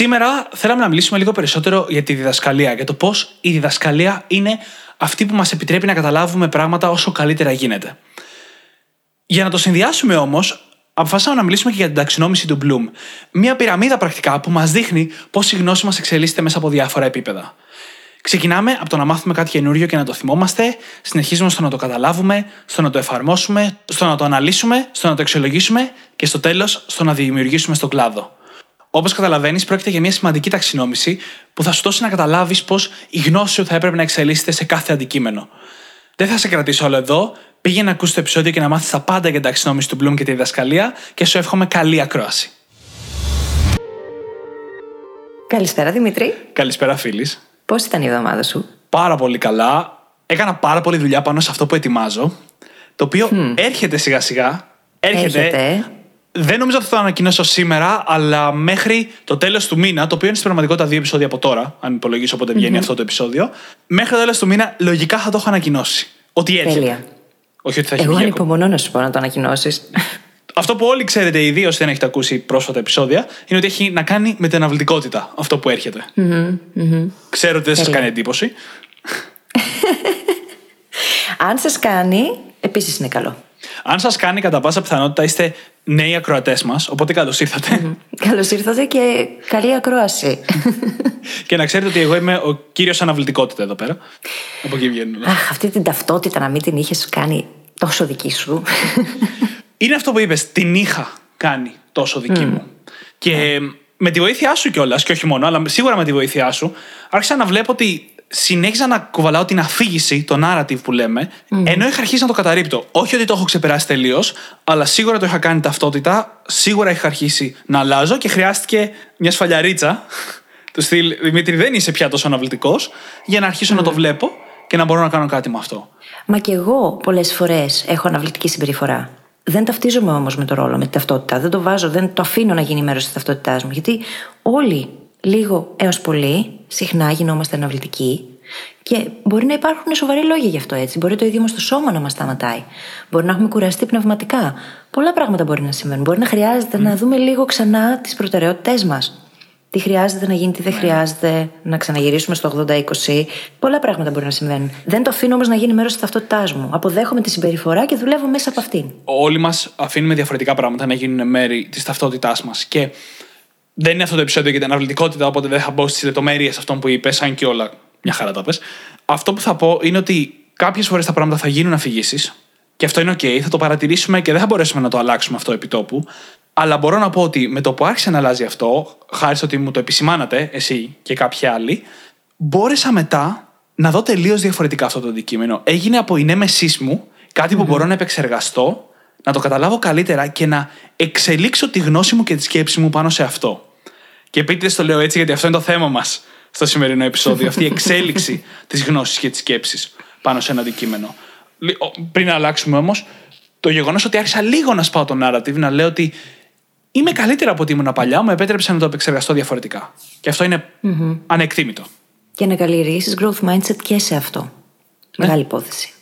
Σήμερα θέλαμε να μιλήσουμε λίγο περισσότερο για τη διδασκαλία, για το πώς η διδασκαλία είναι αυτή που μας επιτρέπει να καταλάβουμε πράγματα όσο καλύτερα γίνεται. Για να το συνδυάσουμε όμως, αποφάσισαμε να μιλήσουμε και για την ταξινόμηση του Bloom. Μια πυραμίδα πρακτικά που μας δείχνει πώς η γνώση μας εξελίσσεται μέσα από διάφορα επίπεδα. Ξεκινάμε από το να μάθουμε κάτι καινούριο και να το θυμόμαστε, συνεχίζουμε στο να το καταλάβουμε, στο να το εφαρμόσουμε, στο να το αναλύσουμε, στο να το αξιολογήσουμε και στο τέλος στο να δημιουργήσουμε στον κλάδο. Όπως καταλαβαίνεις, πρόκειται για μια σημαντική ταξινόμηση που θα σου δώσει να καταλάβεις πώ η γνώση σου θα έπρεπε να εξελίσσεται σε κάθε αντικείμενο. Δεν θα σε κρατήσω όλο εδώ. Πήγαινε να ακούσεις το επεισόδιο και να μάθεις τα πάντα για την ταξινόμηση του Bloom και τη διδασκαλία και σου εύχομαι καλή ακρόαση. Καλησπέρα Δημήτρη. Καλησπέρα, φίλης. Πώς ήταν η εβδομάδα σου, Πάρα πολύ καλά. Έκανα πάρα πολύ δουλειά πάνω σε αυτό που ετοιμάζω. Το οποίο έρχεται σιγά σιγά. Έρχεται. Έρχεται. Δεν νομίζω ότι θα το ανακοινώσω σήμερα, αλλά μέχρι το τέλος του μήνα, το οποίο είναι στην πραγματικότητα δύο επεισόδια από τώρα, αν υπολογίσω πότε βγαίνει αυτό το επεισόδιο, μέχρι το τέλος του μήνα λογικά θα το έχω ανακοινώσει. Ότι έρχεται. Τέλεια. Όχι ότι θα έχει Εγώ βγει ακόμα. ανυπομονώ να σου πω να το ανακοινώσεις. Αυτό που όλοι ξέρετε ήδη, όσοι δεν έχετε ακούσει πρόσφατα επεισόδια, είναι ότι έχει να κάνει με την αναβλητικότητα αυτό που έρχεται. Ξέρω ότι δεν σας Τέλεια. κάνει εντύπωση. Αν σας κάνει, επίσης είναι καλό. Αν σας κάνει κατά πάσα πιθανότητα είστε νέοι ακροατές μας, οπότε καλώς ήρθατε. Καλώς ήρθατε και καλή ακρόαση. και να ξέρετε ότι εγώ είμαι ο κύριος αναβλητικότητα εδώ πέρα. Από εκεί βγαίνουν. όλα. Αχ, αυτή την ταυτότητα να μην την είχες κάνει τόσο δική σου. Είναι αυτό που είπες, την είχα κάνει τόσο δική μου. Και με τη βοήθειά σου κιόλας, και όχι μόνο, αλλά σίγουρα με τη βοήθειά σου, άρχισα να βλέπω ότι συνέχιζα να κουβαλάω την αφήγηση, το narrative που λέμε, ενώ είχα αρχίσει να το καταρρύπτω. Όχι ότι το έχω ξεπεράσει τελείως, αλλά σίγουρα το είχα κάνει ταυτότητα, σίγουρα είχα αρχίσει να αλλάζω και χρειάστηκε μια σφαλιαρίτσα του στυλ Δημήτρη, δεν είσαι πια τόσο αναβλητικός, για να αρχίσω να το βλέπω και να μπορώ να κάνω κάτι με αυτό. Μα κι εγώ πολλές φορές έχω αναβλητική συμπεριφορά. Δεν ταυτίζομαι όμως με το ρόλο, με τη ταυτότητα. Δεν το βάζω, δεν το αφήνω να γίνει μέρος της ταυτότητάς μου. Γιατί όλοι, λίγο έως πολύ, συχνά γινόμαστε αναβλητικοί και μπορεί να υπάρχουν σοβαροί λόγοι γι' αυτό έτσι. Μπορεί το ίδιο μα το σώμα να μας σταματάει. Μπορεί να έχουμε κουραστεί πνευματικά. Πολλά πράγματα μπορεί να συμβαίνουν. Μπορεί να χρειάζεται να δούμε λίγο ξανά τις προτεραιότητές μας. Τι χρειάζεται να γίνει, τι δεν χρειάζεται, να ξαναγυρίσουμε στο 80-20. Πολλά πράγματα μπορεί να συμβαίνουν. Δεν το αφήνω όμως να γίνει μέρος της ταυτότητάς μου. Αποδέχομαι τη συμπεριφορά και δουλεύω μέσα από αυτήν. όλοι μας αφήνουμε διαφορετικά πράγματα να γίνουν μέρη της ταυτότητάς μας. Και δεν είναι αυτό το επεισόδιο για την αναβλητικότητα, οπότε δεν θα μπω στις λεπτομέρειες αυτών που είπες, αν και όλα μια χαρά τα πες. Αυτό που θα πω είναι ότι κάποιες φορές τα πράγματα θα γίνουν αφηγήσεις, και αυτό είναι OK, θα το παρατηρήσουμε και δεν θα μπορέσουμε να το αλλάξουμε αυτό επί τόπου. Αλλά μπορώ να πω ότι με το που άρχισε να αλλάζει αυτό, χάρη στο ότι μου το επισημάνατε εσύ και κάποιοι άλλοι, μπόρεσα μετά να δω τελείως διαφορετικά αυτό το αντικείμενο. Έγινε από η νέμεσής μου κάτι που μπορώ να επεξεργαστώ, να το καταλάβω καλύτερα και να εξελίξω τη γνώση μου και τη σκέψη μου πάνω σε αυτό. Και επίτηδε το λέω έτσι γιατί αυτό είναι το θέμα μας στο σημερινό επεισόδιο. Αυτή η εξέλιξη της γνώσης και της σκέψης πάνω σε ένα αντικείμενο. Λι- ο- Πριν αλλάξουμε όμως, το γεγονός ότι άρχισα λίγο να σπάω το narrative, να λέω ότι είμαι καλύτερα από ό,τι ήμουν παλιά, μου επέτρεψε να το επεξεργαστώ διαφορετικά. Και αυτό είναι ανεκτήμητο. Και να καλλιεργήσεις growth mindset και σε αυτό. Μεγάλη υπόθεση.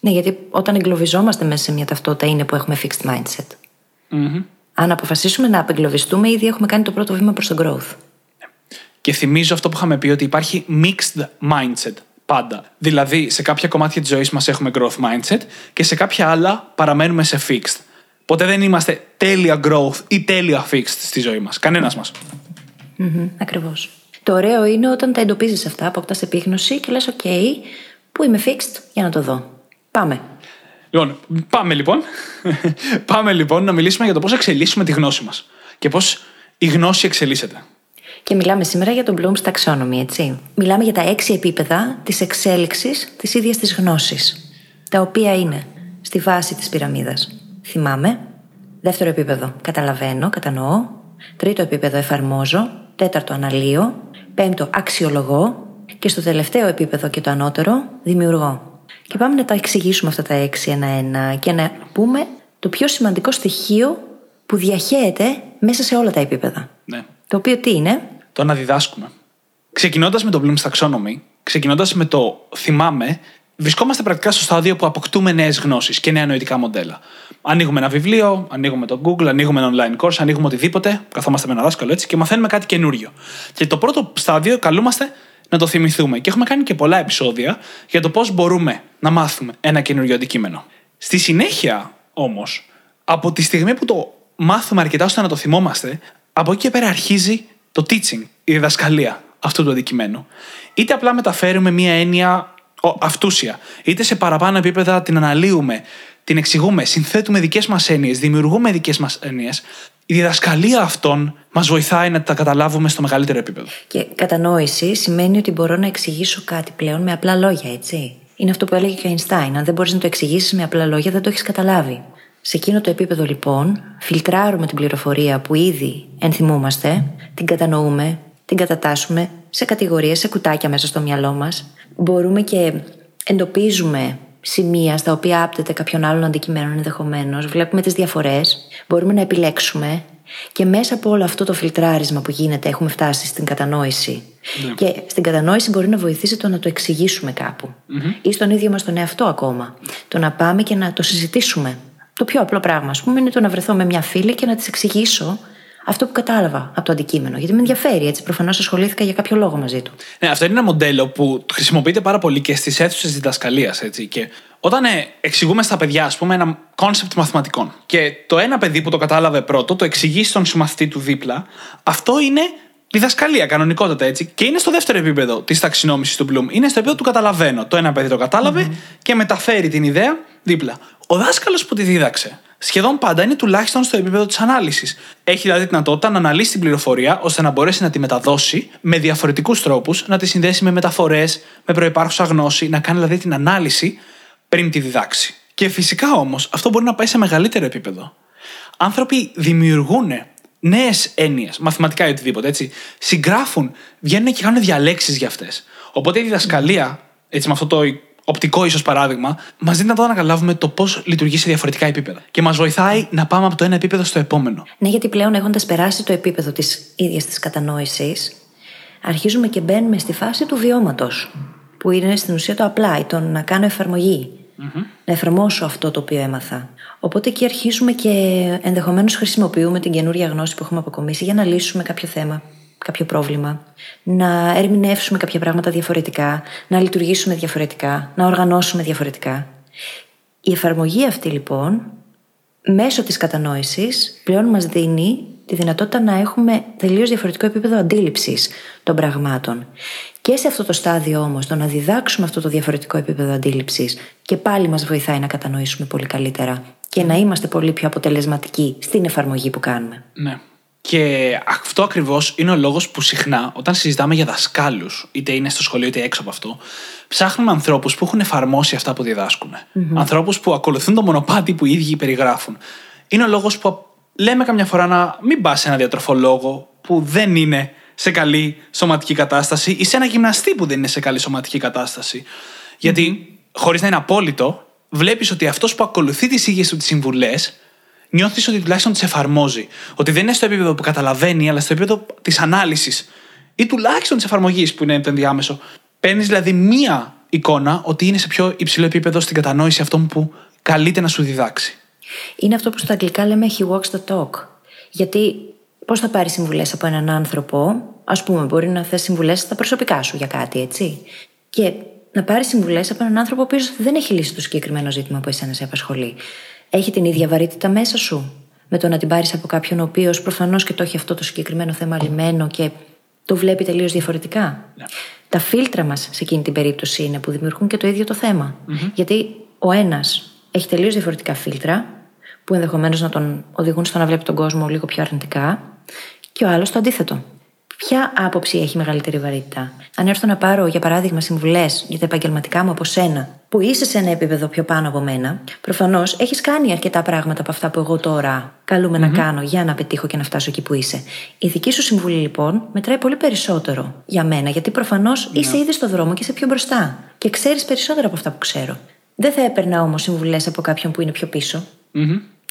Ναι, γιατί όταν εγκλωβιζόμαστε μέσα σε μια ταυτότητα είναι που έχουμε fixed mindset. Αν αποφασίσουμε να απεγκλωβιστούμε, ήδη έχουμε κάνει το πρώτο βήμα προς το growth. Και θυμίζω αυτό που είχαμε πει ότι υπάρχει mixed mindset πάντα. Δηλαδή, σε κάποια κομμάτια της ζωής μας έχουμε growth mindset και σε κάποια άλλα παραμένουμε σε fixed. Ποτέ δεν είμαστε τέλεια growth ή τέλεια fixed στη ζωή μας. Κανένας μας. Ακριβώς. Το ωραίο είναι όταν τα εντοπίζεις αυτά, αποκτάς επίγνωση και λες: OK, πού είμαι fixed, για να το δω. Πάμε. Λοιπόν, πάμε λοιπόν. πάμε λοιπόν να μιλήσουμε για το πώς εξελίσσουμε τη γνώση μας και πώς η γνώση εξελίσσεται. Και μιλάμε σήμερα για τον Bloom's Taxonomy, έτσι. Μιλάμε για τα έξι επίπεδα της εξέλιξης της ίδιας της γνώσης. Τα οποία είναι στη βάση της πυραμίδας. Θυμάμαι. Δεύτερο επίπεδο. Καταλαβαίνω, κατανοώ. Τρίτο επίπεδο εφαρμόζω. Τέταρτο αναλύω. Πέμπτο αξιολογώ. Και στο τελευταίο επίπεδο και το ανώτερο, δημιουργώ. Και πάμε να τα εξηγήσουμε αυτά τα έξι ένα-ένα και να πούμε το πιο σημαντικό στοιχείο που διαχέεται μέσα σε όλα τα επίπεδα. Ναι. Το οποίο τι είναι, Το να διδάσκουμε. Ξεκινώντας με το Bloom's Taxonomy, ξεκινώντας με το θυμάμαι, βρισκόμαστε πρακτικά στο στάδιο που αποκτούμε νέες γνώσεις και νέα νοητικά μοντέλα. Ανοίγουμε ένα βιβλίο, ανοίγουμε το Google, ανοίγουμε ένα online course, ανοίγουμε οτιδήποτε, καθόμαστε με ένα δάσκαλο έτσι και μαθαίνουμε κάτι καινούριο. Και το πρώτο στάδιο καλούμαστε να το θυμηθούμε. Και έχουμε κάνει και πολλά επεισόδια για το πώς μπορούμε να μάθουμε ένα καινούριο αντικείμενο. Στη συνέχεια, όμως, από τη στιγμή που το μάθουμε αρκετά ώστε να το θυμόμαστε, από εκεί και πέρα αρχίζει το teaching, η διδασκαλία αυτού του αντικειμένου. Είτε απλά μεταφέρουμε μία έννοια ο- αυτούσια, είτε σε παραπάνω επίπεδα την αναλύουμε, την εξηγούμε, συνθέτουμε δικές μας έννοιες, δημιουργούμε δικές μας έννοιες. Η διδασκαλία αυτών μας βοηθάει να τα καταλάβουμε στο μεγαλύτερο επίπεδο. Και κατανόηση σημαίνει ότι μπορώ να εξηγήσω κάτι πλέον με απλά λόγια, έτσι. Είναι αυτό που έλεγε και ο Αϊνστάιν. Αν δεν μπορείς να το εξηγήσεις με απλά λόγια, δεν το έχεις καταλάβει. Σε εκείνο το επίπεδο, λοιπόν, φιλτράρουμε την πληροφορία που ήδη ενθυμούμαστε, την κατανοούμε, την κατατάσσουμε σε κατηγορίες, σε κουτάκια μέσα στο μυαλό μας. Μπορούμε και εντοπίζουμε σημεία στα οποία άπτεται κάποιον άλλον αντικειμένων ενδεχομένως, βλέπουμε τις διαφορές, μπορούμε να επιλέξουμε και μέσα από όλο αυτό το φιλτράρισμα που γίνεται έχουμε φτάσει στην κατανόηση. Και στην κατανόηση μπορεί να βοηθήσει το να το εξηγήσουμε κάπου. Ή στον ίδιο μας τον εαυτό ακόμα. Το να πάμε και να το συζητήσουμε. Το πιο απλό πράγμα, ας πούμε, είναι το να βρεθώ με μια φίλη και να της εξηγήσω αυτό που κατάλαβα από το αντικείμενο. Γιατί με ενδιαφέρει, έτσι. Προφανώς ασχολήθηκα για κάποιο λόγο μαζί του. Ναι, αυτό είναι ένα μοντέλο που χρησιμοποιείται πάρα πολύ και στις αίθουσες διδασκαλίας. Και όταν ε, εξηγούμε στα παιδιά, ας πούμε, ένα concept μαθηματικών και το ένα παιδί που το κατάλαβε πρώτο, το εξηγεί στον συμμαθητή του δίπλα, αυτό είναι διδασκαλία, κανονικότατα έτσι. Και είναι στο δεύτερο επίπεδο της ταξινόμησης του Bloom. Είναι στο επίπεδο του καταλαβαίνω. Το ένα παιδί το κατάλαβε και μεταφέρει την ιδέα δίπλα. Ο δάσκαλος που τη δίδαξε σχεδόν πάντα είναι τουλάχιστον στο επίπεδο της ανάλυσης. Έχει δηλαδή τη δυνατότητα να αναλύσει την πληροφορία ώστε να μπορέσει να τη μεταδώσει με διαφορετικούς τρόπους, να τη συνδέσει με μεταφορές, με προπάρχουσα γνώση, να κάνει δηλαδή την ανάλυση πριν τη διδάξει. Και φυσικά όμως αυτό μπορεί να πάει σε μεγαλύτερο επίπεδο. Άνθρωποι δημιουργούν νέες έννοιες, μαθηματικά ή οτιδήποτε έτσι. Συγγράφουν, βγαίνουν και κάνουν διαλέξεις για αυτές. Οπότε η διδασκαλία, έτσι με αυτό το οπτικό ίσως παράδειγμα, μας δίνει να το ανακαλάβουμε το πώς λειτουργεί σε διαφορετικά επίπεδα. Και μας βοηθάει να πάμε από το ένα επίπεδο στο επόμενο. Ναι, γιατί πλέον έχοντας περάσει το επίπεδο της ίδιας της κατανόησης, αρχίζουμε και μπαίνουμε στη φάση του βιώματος. Που είναι στην ουσία το apply, το να κάνω εφαρμογή. Να εφαρμόσω αυτό το οποίο έμαθα. Οπότε εκεί αρχίζουμε και ενδεχομένως χρησιμοποιούμε την καινούρια γνώση που έχουμε αποκομίσει για να λύσουμε κάποιο θέμα, κάποιο πρόβλημα. Να ερμηνεύσουμε κάποια πράγματα διαφορετικά, να λειτουργήσουμε διαφορετικά, να οργανώσουμε διαφορετικά. Η εφαρμογή αυτή λοιπόν μέσω της κατανόησης πλέον μας δίνει τη δυνατότητα να έχουμε τελείως διαφορετικό επίπεδο αντίληψης των πραγμάτων. Και σε αυτό το στάδιο όμως το να διδάξουμε αυτό το διαφορετικό επίπεδο αντίληψης και πάλι μας βοηθάει να κατανοήσουμε πολύ καλύτερα και να είμαστε πολύ πιο αποτελεσματικοί στην εφαρμογή που κάνουμε. Ναι. Και αυτό ακριβώς είναι ο λόγος που συχνά, όταν συζητάμε για δασκάλους, είτε είναι στο σχολείο είτε έξω από αυτό, ψάχνουμε ανθρώπους που έχουν εφαρμόσει αυτά που διδάσκουν. Ανθρώπους που ακολουθούν το μονοπάτι που οι ίδιοι περιγράφουν. Είναι ο λόγος που λέμε καμιά φορά να μην πας σε ένα διατροφολόγο που δεν είναι σε καλή σωματική κατάσταση ή σε ένα γυμναστή που δεν είναι σε καλή σωματική κατάσταση. Γιατί, χωρίς να είναι απόλυτο, βλέπεις ότι αυτός που ακολουθεί τις ίδιες του τις συμβουλές νιώθεις ότι τουλάχιστον τις εφαρμόζει. Ότι δεν είναι στο επίπεδο που καταλαβαίνει, αλλά στο επίπεδο της ανάλυσης ή τουλάχιστον της εφαρμογής που είναι το ενδιάμεσο. Παίρνεις δηλαδή μία εικόνα ότι είναι σε πιο υψηλό επίπεδο στην κατανόηση αυτών που καλείται να σου διδάξει. Είναι αυτό που στα αγγλικά λέμε he walks the talk. Γιατί πώς θα πάρει συμβουλές από έναν άνθρωπο, ας πούμε, μπορεί να θες συμβουλές στα προσωπικά σου για κάτι, έτσι. Και να πάρεις συμβουλές από έναν άνθρωπο ο οποίος δεν έχει λύσει το συγκεκριμένο ζήτημα που εσένα σε απασχολεί. Έχει την ίδια βαρύτητα μέσα σου με το να την πάρεις από κάποιον ο οποίος προφανώς και το έχει αυτό το συγκεκριμένο θέμα λυμένο και το βλέπει τελείως διαφορετικά. Τα φίλτρα μας σε εκείνη την περίπτωση είναι που δημιουργούν και το ίδιο το θεμα Γιατί ο ένας έχει τελείως διαφορετικά φίλτρα, που ενδεχομένως να τον οδηγούν στο να βλέπει τον κόσμο λίγο πιο αρνητικά, και ο άλλος το αντίθετο. Ποια άποψη έχει μεγαλύτερη βαρύτητα; Αν έρθω να πάρω, για παράδειγμα, συμβουλές για τα επαγγελματικά μου από σένα, που είσαι σε ένα επίπεδο πιο πάνω από μένα, προφανώς έχεις κάνει αρκετά πράγματα από αυτά που εγώ τώρα καλούμε να κάνω για να πετύχω και να φτάσω εκεί που είσαι. Η δική σου συμβουλή, λοιπόν, μετράει πολύ περισσότερο για μένα, γιατί προφανώς είσαι ήδη στο δρόμο και είσαι πιο μπροστά. Και ξέρεις περισσότερα από αυτά που ξέρω. Δεν θα έπαιρνα όμως συμβουλές από κάποιον που είναι πιο πισω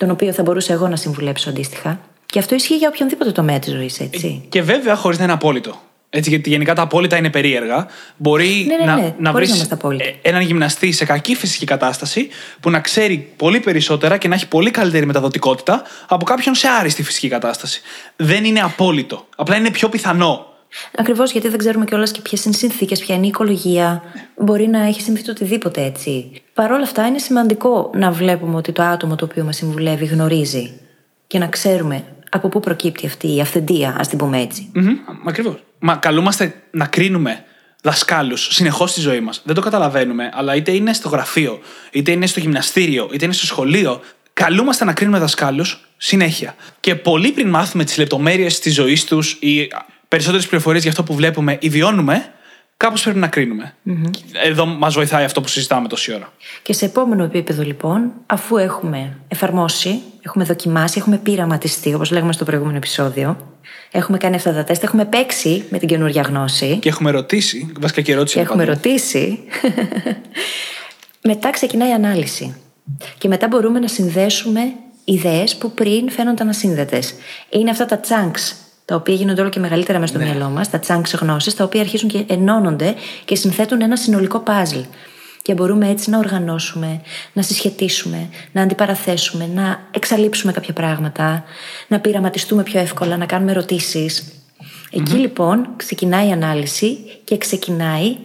τον οποίο θα μπορούσα εγώ να συμβουλέψω αντίστοιχα. Και αυτό ισχύει για οποιονδήποτε τομέα της ζωής, έτσι. Και βέβαια χωρίς να είναι απόλυτο. Έτσι, γιατί γενικά τα απόλυτα είναι περίεργα. Μπορεί Ναι, ναι, να, ναι, να χωρίς βρεις να είμαστε απόλυτοι. έναν γυμναστή σε κακή φυσική κατάσταση που να ξέρει πολύ περισσότερα και να έχει πολύ καλύτερη μεταδοτικότητα από κάποιον σε άριστη φυσική κατάσταση. Δεν είναι απόλυτο. Απλά είναι πιο πιθανό. Ακριβώς γιατί δεν ξέρουμε κιόλας και ποιες είναι οι συνθήκες, ποια είναι η οικολογία. Μπορεί να έχει συμβεί το οτιδήποτε έτσι. Παρ' όλα αυτά, είναι σημαντικό να βλέπουμε ότι το άτομο το οποίο μας συμβουλεύει γνωρίζει και να ξέρουμε από πού προκύπτει αυτή η αυθεντία, ας την πούμε έτσι. Ακριβώς. Μα καλούμαστε να κρίνουμε δασκάλους συνεχώς στη ζωή μας. Δεν το καταλαβαίνουμε, αλλά είτε είναι στο γραφείο, είτε είναι στο γυμναστήριο, είτε είναι στο σχολείο. Καλούμαστε να κρίνουμε δασκάλους συνέχεια. Και πολύ πριν μάθουμε τις λεπτομέρειες της ζωής τους ή περισσότερες πληροφορίες για αυτό που βλέπουμε ή βιώνουμε, κάπως πρέπει να κρίνουμε. Εδώ μας βοηθάει αυτό που συζητάμε τόση ώρα. Και σε επόμενο επίπεδο, λοιπόν, αφού έχουμε εφαρμόσει, έχουμε δοκιμάσει, έχουμε πειραματιστεί, όπως λέγαμε στο προηγούμενο επεισόδιο, έχουμε κάνει αυτά τα τεστ, έχουμε παίξει με την καινούργια γνώση Και έχουμε ρωτήσει, βασικά και ερώτηση και είναι έχουμε παντού. ρωτήσει, μετά ξεκινάει η ανάλυση. Και μετά μπορούμε να συνδέσουμε ιδέες που πριν φαίνονταν ασύνδετες. Είναι αυτά τα chunks, τα οποία γίνονται όλο και μεγαλύτερα μέσα στο μυαλό μας, τα chunks γνώσης, τα οποία αρχίζουν και ενώνονται και συνθέτουν ένα συνολικό puzzle. Και μπορούμε έτσι να οργανώσουμε, να συσχετίσουμε, να αντιπαραθέσουμε, να εξαλείψουμε κάποια πράγματα, να πειραματιστούμε πιο εύκολα, να κάνουμε ερωτήσεις. Εκεί λοιπόν ξεκινάει η ανάλυση και ξεκινάει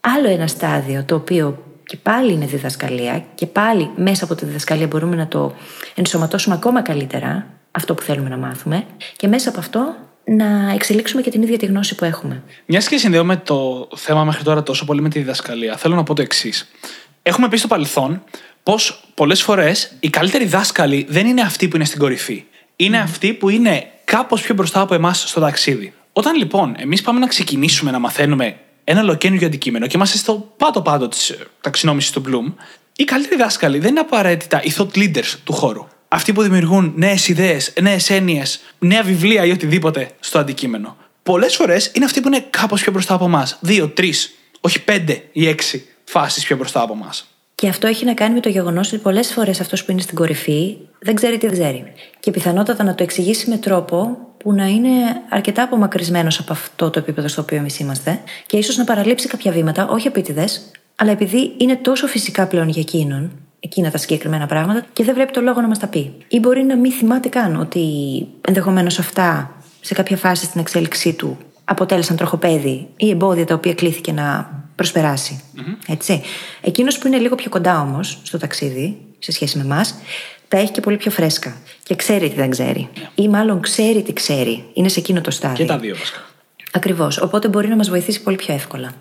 άλλο ένα στάδιο το οποίο και πάλι είναι διδασκαλία και πάλι μέσα από τη διδασκαλία μπορούμε να το ενσωματώσουμε ακόμα καλύτερα αυτό που θέλουμε να μάθουμε και μέσα από αυτό να εξελίξουμε και την ίδια τη γνώση που έχουμε. Μια και συνδέομαι το θέμα μέχρι τώρα τόσο πολύ με τη διδασκαλία, θέλω να πω το εξής. Έχουμε πει στο παρελθόν πως πολλές φορές οι καλύτεροι δάσκαλοι δεν είναι αυτοί που είναι στην κορυφή. Είναι αυτοί που είναι κάπως πιο μπροστά από εμάς στο ταξίδι. Όταν λοιπόν εμείς πάμε να ξεκινήσουμε να μαθαίνουμε ένα ολοκένουργιο αντικείμενο και είμαστε στο πάτο-πάτο της ταξινόμησης του Bloom, οι καλύτεροι δάσκαλοι δεν είναι απαραίτητα οι thought leaders του χώρου. Αυτοί που δημιουργούν νέες ιδέες, νέες έννοιες, νέα βιβλία ή οτιδήποτε στο αντικείμενο. Πολλές φορές είναι αυτοί που είναι κάπως πιο μπροστά από εμά. Δύο, τρεις, όχι πέντε ή έξι φάσεις πιο μπροστά από εμά. Και αυτό έχει να κάνει με το γεγονός ότι πολλές φορές αυτός που είναι στην κορυφή δεν ξέρει τι δεν ξέρει. Και πιθανότατα να το εξηγήσει με τρόπο που να είναι αρκετά απομακρυσμένος από αυτό το επίπεδο στο οποίο εμείς είμαστε και ίσως να παραλείψει κάποια βήματα, όχι επίτηδε, αλλά επειδή είναι τόσο φυσικά πλέον για εκείνον, εκείνα τα συγκεκριμένα πράγματα, και δεν βλέπει το λόγο να μας τα πει. Ή μπορεί να μην θυμάται καν ότι ενδεχομένως αυτά σε κάποια φάση στην εξέλιξή του αποτέλεσαν τροχοπέδι ή εμπόδια τα οποία κλήθηκε να προσπερασει Έτσι. Εκείνος που είναι λίγο πιο κοντά όμως στο ταξίδι, σε σχέση με εμάς, τα έχει και πολύ πιο φρέσκα. Και ξέρει τι δεν ξέρει. Ή μάλλον ξέρει τι ξέρει. Είναι σε εκείνο το στάδιο. Και τα δύο βασικά. Ακριβώς. Οπότε μπορεί να μας βοηθήσει πολύ πιο εύκολα.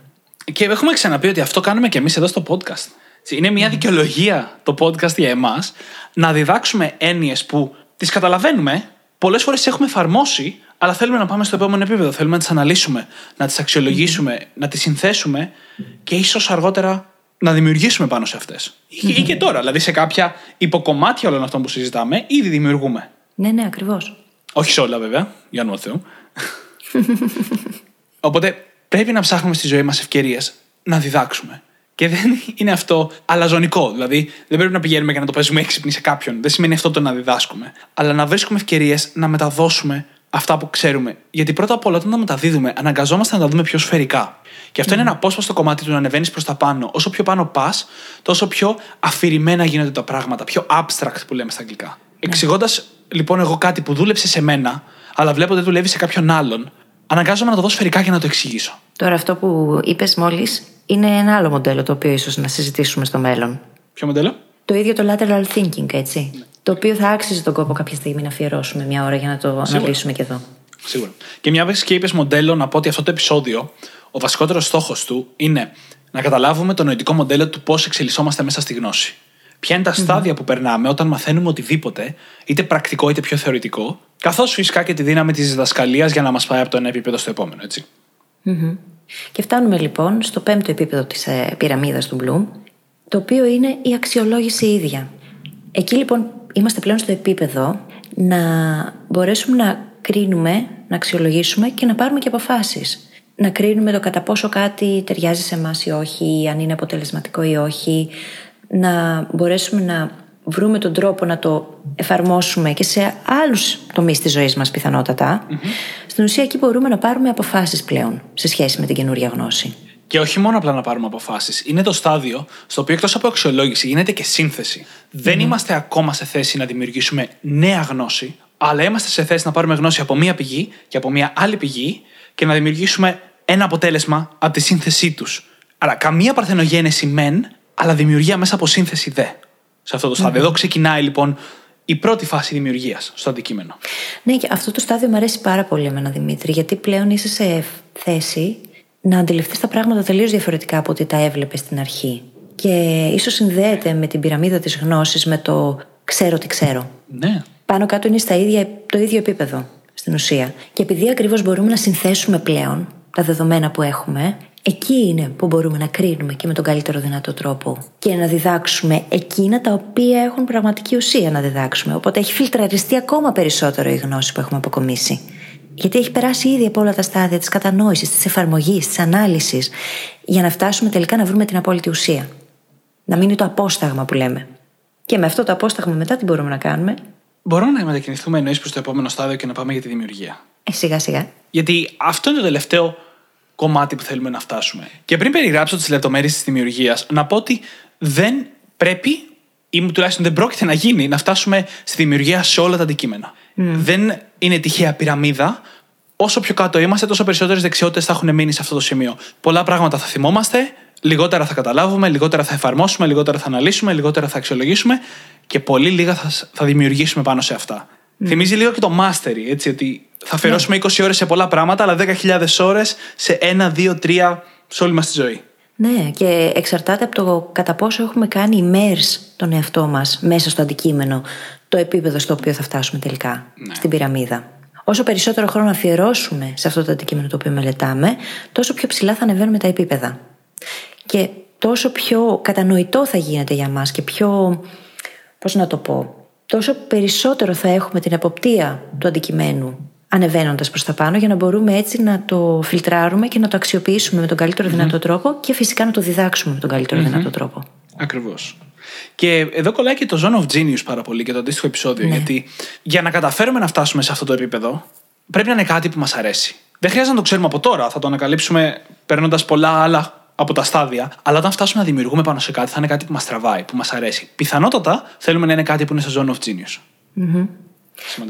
Και έχουμε ξαναπεί ότι αυτό κάνουμε και εμείς εδώ στο podcast. Έτσι, Είναι μια δικαιολογία το podcast για εμάς να διδάξουμε έννοιες που τις καταλαβαίνουμε, πολλές φορές τις έχουμε εφαρμόσει, αλλά θέλουμε να πάμε στο επόμενο επίπεδο. Θέλουμε να τις αναλύσουμε, να τις αξιολογήσουμε, να τις συνθέσουμε και ίσως αργότερα να δημιουργήσουμε πάνω σε αυτές. Ή και τώρα, δηλαδή σε κάποια υποκομμάτια όλων αυτών που συζητάμε, ήδη δημιουργούμε. Ναι, ναι, ακριβώς. Όχι σε όλα βέβαια, για όνομα Θεού. Οπότε πρέπει να ψάχνουμε στη ζωή μας ευκαιρίες να διδάξουμε. Και δεν είναι αυτό αλαζονικό. Δηλαδή, δεν πρέπει να πηγαίνουμε και να το παίζουμε έξυπνοι σε κάποιον. Δεν σημαίνει αυτό το να διδάσκουμε. Αλλά να βρίσκουμε ευκαιρίες να μεταδώσουμε αυτά που ξέρουμε. Γιατί πρώτα απ' όλα, όταν τα μεταδίδουμε, αναγκαζόμαστε να τα δούμε πιο σφαιρικά. Και αυτό είναι ένα απόσπαστο κομμάτι του να ανεβαίνεις προς τα πάνω. Όσο πιο πάνω πας, τόσο πιο αφηρημένα γίνονται τα πράγματα. Πιο abstract που λέμε στα αγγλικά. Εξηγώντας λοιπόν εγώ κάτι που δούλεψε σε μένα, αλλά βλέπω ότι δεν δουλεύει σε κάποιον άλλον, αναγκάζομαι να το δω σφαιρικά και να το εξηγήσω. Τώρα αυτό που είπες μόλις είναι ένα άλλο μοντέλο το οποίο ίσως να συζητήσουμε στο μέλλον. Ποιο μοντέλο; Το ίδιο το lateral thinking, έτσι. Το οποίο θα άξιζε τον κόπο κάποια στιγμή να αφιερώσουμε μια ώρα για να το αναλύσουμε και εδώ. Σίγουρα. Και μια βez και είπες μοντέλο, να πω ότι αυτό το επεισόδιο, ο βασικότερος στόχος του είναι να καταλάβουμε το νοητικό μοντέλο του πώς εξελισσόμαστε μέσα στη γνώση. Ποια είναι τα στάδια που περνάμε όταν μαθαίνουμε οτιδήποτε, είτε πρακτικό είτε πιο θεωρητικό, Καθώς φυσικά και τη δύναμη της διδασκαλίας για να μας πάει από το ένα επίπεδο στο επόμενο, έτσι. Και φτάνουμε λοιπόν στο πέμπτο επίπεδο της ε, πυραμίδας του Bloom, το οποίο είναι η αξιολόγηση ίδια. Εκεί λοιπόν είμαστε πλέον στο επίπεδο να μπορέσουμε να κρίνουμε, να αξιολογήσουμε και να πάρουμε και αποφάσεις. Να κρίνουμε το κατά πόσο κάτι ταιριάζει σε εμάς ή όχι, αν είναι αποτελεσματικό ή όχι, να μπορέσουμε να βρούμε τον τρόπο να το εφαρμόσουμε και σε άλλους τομείς της ζωής μας πιθανότατα. Στην ουσία εκεί μπορούμε να πάρουμε αποφάσεις πλέον σε σχέση με την καινούρια γνώση. Και όχι μόνο απλά να πάρουμε αποφάσεις. Είναι το στάδιο στο οποίο εκτός από αξιολόγηση γίνεται και συνθεση Δεν είμαστε ακόμα σε θέση να δημιουργήσουμε νέα γνώση, αλλά είμαστε σε θέση να πάρουμε γνώση από μία πηγή και από μία άλλη πηγή και να δημιουργήσουμε ένα αποτέλεσμα από τη σύνθεσή τους. Άρα, καμία παρθενογένεση μεν, αλλά δημιουργία μέσα από σύνθεση δε. Σε αυτό το σταδιο Εδώ ξεκινάει λοιπόν η πρώτη φάση δημιουργίας στο αντικείμενο. Ναι, και αυτό το στάδιο μου αρέσει πάρα πολύ εμένα, Δημήτρη, γιατί πλέον είσαι σε θέση να αντιληφθείς τα πράγματα τελείως διαφορετικά από ό,τι τα έβλεπες στην αρχή. Και ίσως συνδέεται με την πυραμίδα της γνώσης με το ξέρω τι ξέρω. Ναι. Πάνω κάτω είναι στα ίδια, το ίδιο επίπεδο στην ουσία. Και επειδή ακριβώς μπορούμε να συνθέσουμε πλέον τα δεδομένα που έχουμε, εκεί είναι που μπορούμε να κρίνουμε και με τον καλύτερο δυνατό τρόπο και να διδάξουμε εκείνα τα οποία έχουν πραγματική ουσία να διδάξουμε. Οπότε έχει φιλτραριστεί ακόμα περισσότερο η γνώση που έχουμε αποκομίσει. Γιατί έχει περάσει ήδη από όλα τα στάδια της κατανόησης, της εφαρμογής, της ανάλυσης, για να φτάσουμε τελικά να βρούμε την απόλυτη ουσία. Να μείνει το απόσταγμα που λέμε. Και με αυτό το απόσταγμα μετά τι μπορούμε να κάνουμε; Μπορούμε να μετακινηθούμε εννοείς προς το επόμενο στάδιο και να πάμε για τη δημιουργία. Ε, σιγά σιγά. Γιατί αυτό είναι το τελευταίο κομμάτι που θέλουμε να φτάσουμε. Και πριν περιγράψω τις λεπτομέρειες της δημιουργίας, να πω ότι δεν πρέπει ή τουλάχιστον δεν πρόκειται να γίνει να φτάσουμε στη δημιουργία σε όλα τα αντικείμενα. Δεν είναι τυχαία πυραμίδα. Όσο πιο κάτω είμαστε, τόσο περισσότερες δεξιότητες θα έχουν μείνει σε αυτό το σημείο. Πολλά πράγματα θα θυμόμαστε, λιγότερα θα καταλάβουμε, λιγότερα θα εφαρμόσουμε, λιγότερα θα αναλύσουμε, λιγότερα θα αξιολογήσουμε και πολύ λίγα θα, θα δημιουργήσουμε πάνω σε αυτά. Θυμίζει λίγο και το mastery, έτσι, ότι θα αφιερώσουμε 20 ώρες σε πολλά πράγματα, αλλά 10.000 ώρες σε ένα, δύο, τρία σε όλη μας τη ζωή. Ναι, και εξαρτάται από το κατά πόσο έχουμε κάνει immerse τον εαυτό μας μέσα στο αντικείμενο, το επίπεδο στο οποίο θα φτάσουμε τελικά, Ναι. στην πυραμίδα. Όσο περισσότερο χρόνο αφιερώσουμε σε αυτό το αντικείμενο το οποίο μελετάμε, τόσο πιο ψηλά θα ανεβαίνουμε τα επίπεδα. Και τόσο πιο κατανοητό θα γίνεται για μας και πιο, πώς να το πω, τόσο περισσότερο θα έχουμε την εποπτεία του αντικειμένου ανεβαίνοντας προς τα πάνω για να μπορούμε έτσι να το φιλτράρουμε και να το αξιοποιήσουμε με τον καλύτερο δυνατό τρόπο και φυσικά να το διδάξουμε με τον καλύτερο δυνατό τρόπο. Ακριβώς. Και εδώ κολλάει και το Zone of Genius πάρα πολύ και το αντίστοιχο επεισόδιο. Γιατί για να καταφέρουμε να φτάσουμε σε αυτό το επίπεδο, πρέπει να είναι κάτι που μας αρέσει. Δεν χρειάζεται να το ξέρουμε από τώρα. Θα το ανακαλύψουμε παίρνοντας πολλά άλλα από τα στάδια. Αλλά όταν φτάσουμε να δημιουργούμε πάνω σε κάτι, θα είναι κάτι που μας τραβάει, που μας αρέσει. Πιθανότατα θέλουμε να είναι κάτι που είναι στο Zone of Genius.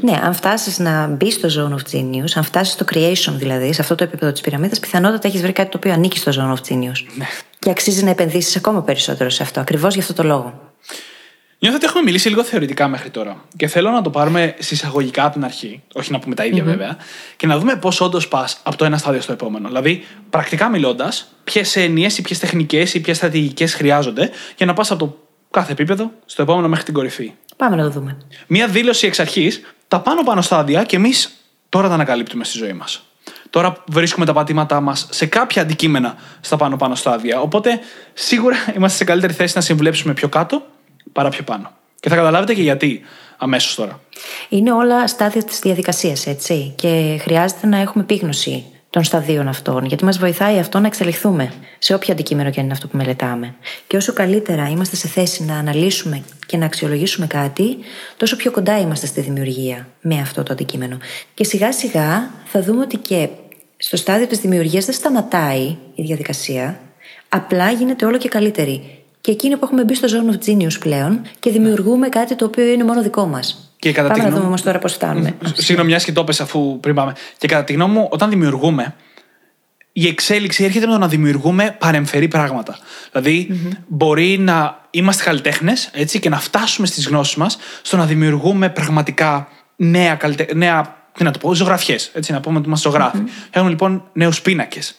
Ναι, αν φτάσεις να μπει στο zone of genius, αν φτάσεις στο creation δηλαδή, σε αυτό το επίπεδο της πυραμίδας, πιθανότατα έχεις βρει κάτι το οποίο ανήκει στο zone of genius. Και αξίζει να επενδύσεις ακόμα περισσότερο σε αυτό, ακριβώς για αυτό το λόγο. Νιώθω ότι έχουμε μιλήσει λίγο θεωρητικά μέχρι τώρα. Και θέλω να το πάρουμε συσσαγωγικά από την αρχή, όχι να πούμε τα ίδια βέβαια, και να δούμε πώς όντως πας από το ένα στάδιο στο επόμενο. Δηλαδή, πρακτικά μιλώντας, ποιες έννοιες ή ποιες τεχνικές ή ποιες στρατηγικές χρειάζονται για να πας από το κάθε επίπεδο στο επόμενο μέχρι την κορυφή. Πάμε να το δούμε. Μία δήλωση εξ αρχής, τα πάνω πάνω στάδια και εμείς τώρα τα ανακαλύπτουμε στη ζωή μας. Τώρα βρίσκουμε τα πατήματά μας σε κάποια αντικείμενα στα πάνω πάνω στάδια. Οπότε σίγουρα είμαστε σε καλύτερη θέση να συμβουλέψουμε πιο κάτω παρά πιο πάνω. Και θα καταλάβετε και γιατί αμέσως τώρα. Είναι όλα στάδια της διαδικασίας, έτσι. Και χρειάζεται να έχουμε επίγνωση των σταδίων αυτών, γιατί μας βοηθάει αυτό να εξελιχθούμε σε όποιο αντικείμενο και αν είναι αυτό που μελετάμε. Και όσο καλύτερα είμαστε σε θέση να αναλύσουμε και να αξιολογήσουμε κάτι, τόσο πιο κοντά είμαστε στη δημιουργία με αυτό το αντικείμενο. Και σιγά σιγά θα δούμε ότι και στο στάδιο της δημιουργίας δεν σταματάει η διαδικασία, απλά γίνεται όλο και καλύτερη. Και εκείνη που έχουμε μπει στο zone of genius πλέον και δημιουργούμε κάτι το οποίο είναι μόνο δικό μας. Και κατά Πάμε τη να γνώμη- δούμε όμως τώρα πώς φτάνουμε. Συγγνώμη, μιας και το έπεσε αφού πριν πάμε. Και κατά τη γνώμη μου, όταν δημιουργούμε, η εξέλιξη έρχεται με το να δημιουργούμε παρεμφερή πράγματα. Δηλαδή, μπορεί να είμαστε καλλιτέχνες και να φτάσουμε στις γνώσεις μας στο να δημιουργούμε πραγματικά νέα, καλλιτε... νέα τι να το πω, ζωγραφιές. Έτσι, να πούμε ότι είμαστε ζωγράφοι. Έχουμε λοιπόν νέους πίνακες.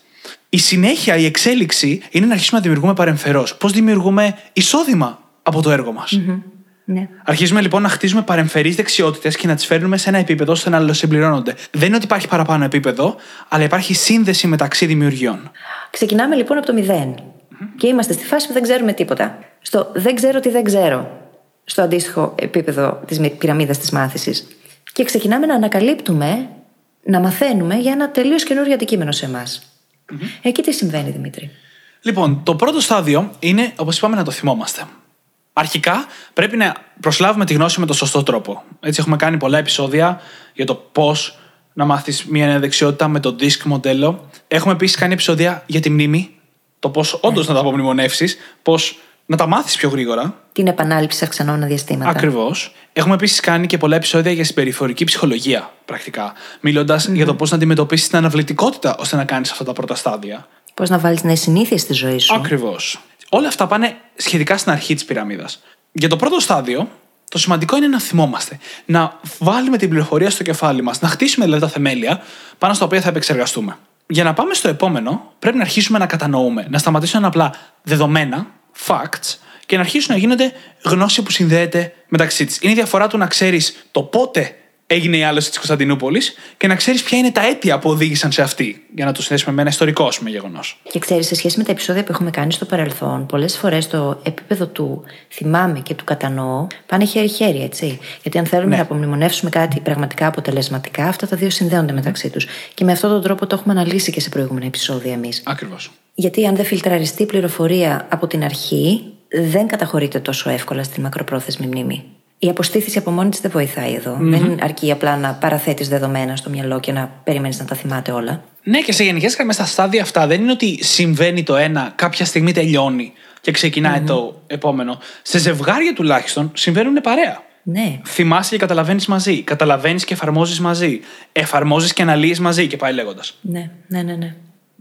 Η συνέχεια, η εξέλιξη είναι να αρχίσουμε να δημιουργούμε παρεμφερώ. Πώς δημιουργούμε εισόδημα από το έργο μας. Ναι. Αρχίζουμε λοιπόν να χτίζουμε παρεμφερείς δεξιότητες και να τις φέρνουμε σε ένα επίπεδο ώστε να αλληλοσυμπληρώνονται. Δεν είναι ότι υπάρχει παραπάνω επίπεδο, αλλά υπάρχει σύνδεση μεταξύ δημιουργιών. Ξεκινάμε λοιπόν από το μηδέν. Και είμαστε στη φάση που δεν ξέρουμε τίποτα. Στο δεν ξέρω τι δεν ξέρω. Στο αντίστοιχο επίπεδο της πυραμίδας της μάθησης. Και ξεκινάμε να ανακαλύπτουμε, να μαθαίνουμε για ένα τελείως καινούριο αντικείμενο σε εμάς. Εκεί τι συμβαίνει, Δημήτρη; Λοιπόν, το πρώτο στάδιο είναι, όπως είπαμε, να το θυμόμαστε. Αρχικά πρέπει να προσλάβουμε τη γνώση με τον σωστό τρόπο. Έτσι, έχουμε κάνει πολλά επεισόδια για το πώς να μάθεις μια νέα δεξιότητα με το DISC μοντέλο. Έχουμε επίσης κάνει επεισόδια για τη μνήμη, το πώς όντως να τα απομνημονεύσεις, πώς να τα μάθεις πιο γρήγορα. Την επανάληψη σε αυξανόμενα διαστήματα. Ακριβώς. Έχουμε επίσης κάνει και πολλά επεισόδια για συμπεριφορική ψυχολογία, πρακτικά. για το πώς να αντιμετωπίσεις την αναβλητικότητα ώστε να κάνεις αυτά τα πρώτα στάδια. Πώς να βάλεις νέες συνήθειες στη ζωή σου. Ακριβώς. Όλα αυτά πάνε σχετικά στην αρχή της πυραμίδας. Για το πρώτο στάδιο, το σημαντικό είναι να θυμόμαστε. Να βάλουμε την πληροφορία στο κεφάλι μας, να χτίσουμε δηλαδή τα θεμέλια πάνω στα οποία θα επεξεργαστούμε. Για να πάμε στο επόμενο, πρέπει να αρχίσουμε να κατανοούμε, να σταματήσουμε απλά δεδομένα, facts, και να αρχίσουν να γίνονται γνώση που συνδέεται μεταξύ της. Είναι η διαφορά του να ξέρεις το πότε έγινε η άλωση της Κωνσταντινούπολης και να ξέρεις ποια είναι τα αίτια που οδήγησαν σε αυτή. Για να το συνδέσουμε με ένα ιστορικό με γεγονός. Και ξέρεις, σε σχέση με τα επεισόδια που έχουμε κάνει στο παρελθόν, πολλές φορές το επίπεδο του θυμάμαι και του κατανοώ πάνε χέρι-χέρι, έτσι. Γιατί αν θέλουμε ναι. να απομνημονεύσουμε κάτι πραγματικά αποτελεσματικά, αυτά τα δύο συνδέονται μεταξύ τους. Και με αυτόν τον τρόπο το έχουμε αναλύσει και σε προηγούμενα επεισόδια εμείς. Ακριβώς. Γιατί αν δεν φιλτραριστεί πληροφορία από την αρχή, δεν καταχωρείται τόσο εύκολα στην μακροπρόθεσμη μνήμη. Η αποστήθηση από μόνη της δεν βοηθάει Δεν αρκεί απλά να παραθέτεις δεδομένα στο μυαλό και να περιμένεις να τα θυμάται όλα. Ναι, και σε γενικές γραμμές στα στάδια αυτά δεν είναι ότι συμβαίνει το ένα, κάποια στιγμή τελειώνει και ξεκιναει το επόμενο. Σε ζευγάρια τουλάχιστον συμβαίνουν παρέα. Ναι. Θυμάσαι και καταλαβαίνεις μαζί. Καταλαβαίνεις και εφαρμόζεις μαζί. Εφαρμόζεις και αναλύεις μαζί και πάει λέγοντας. Ναι, ναι, ναι, ναι.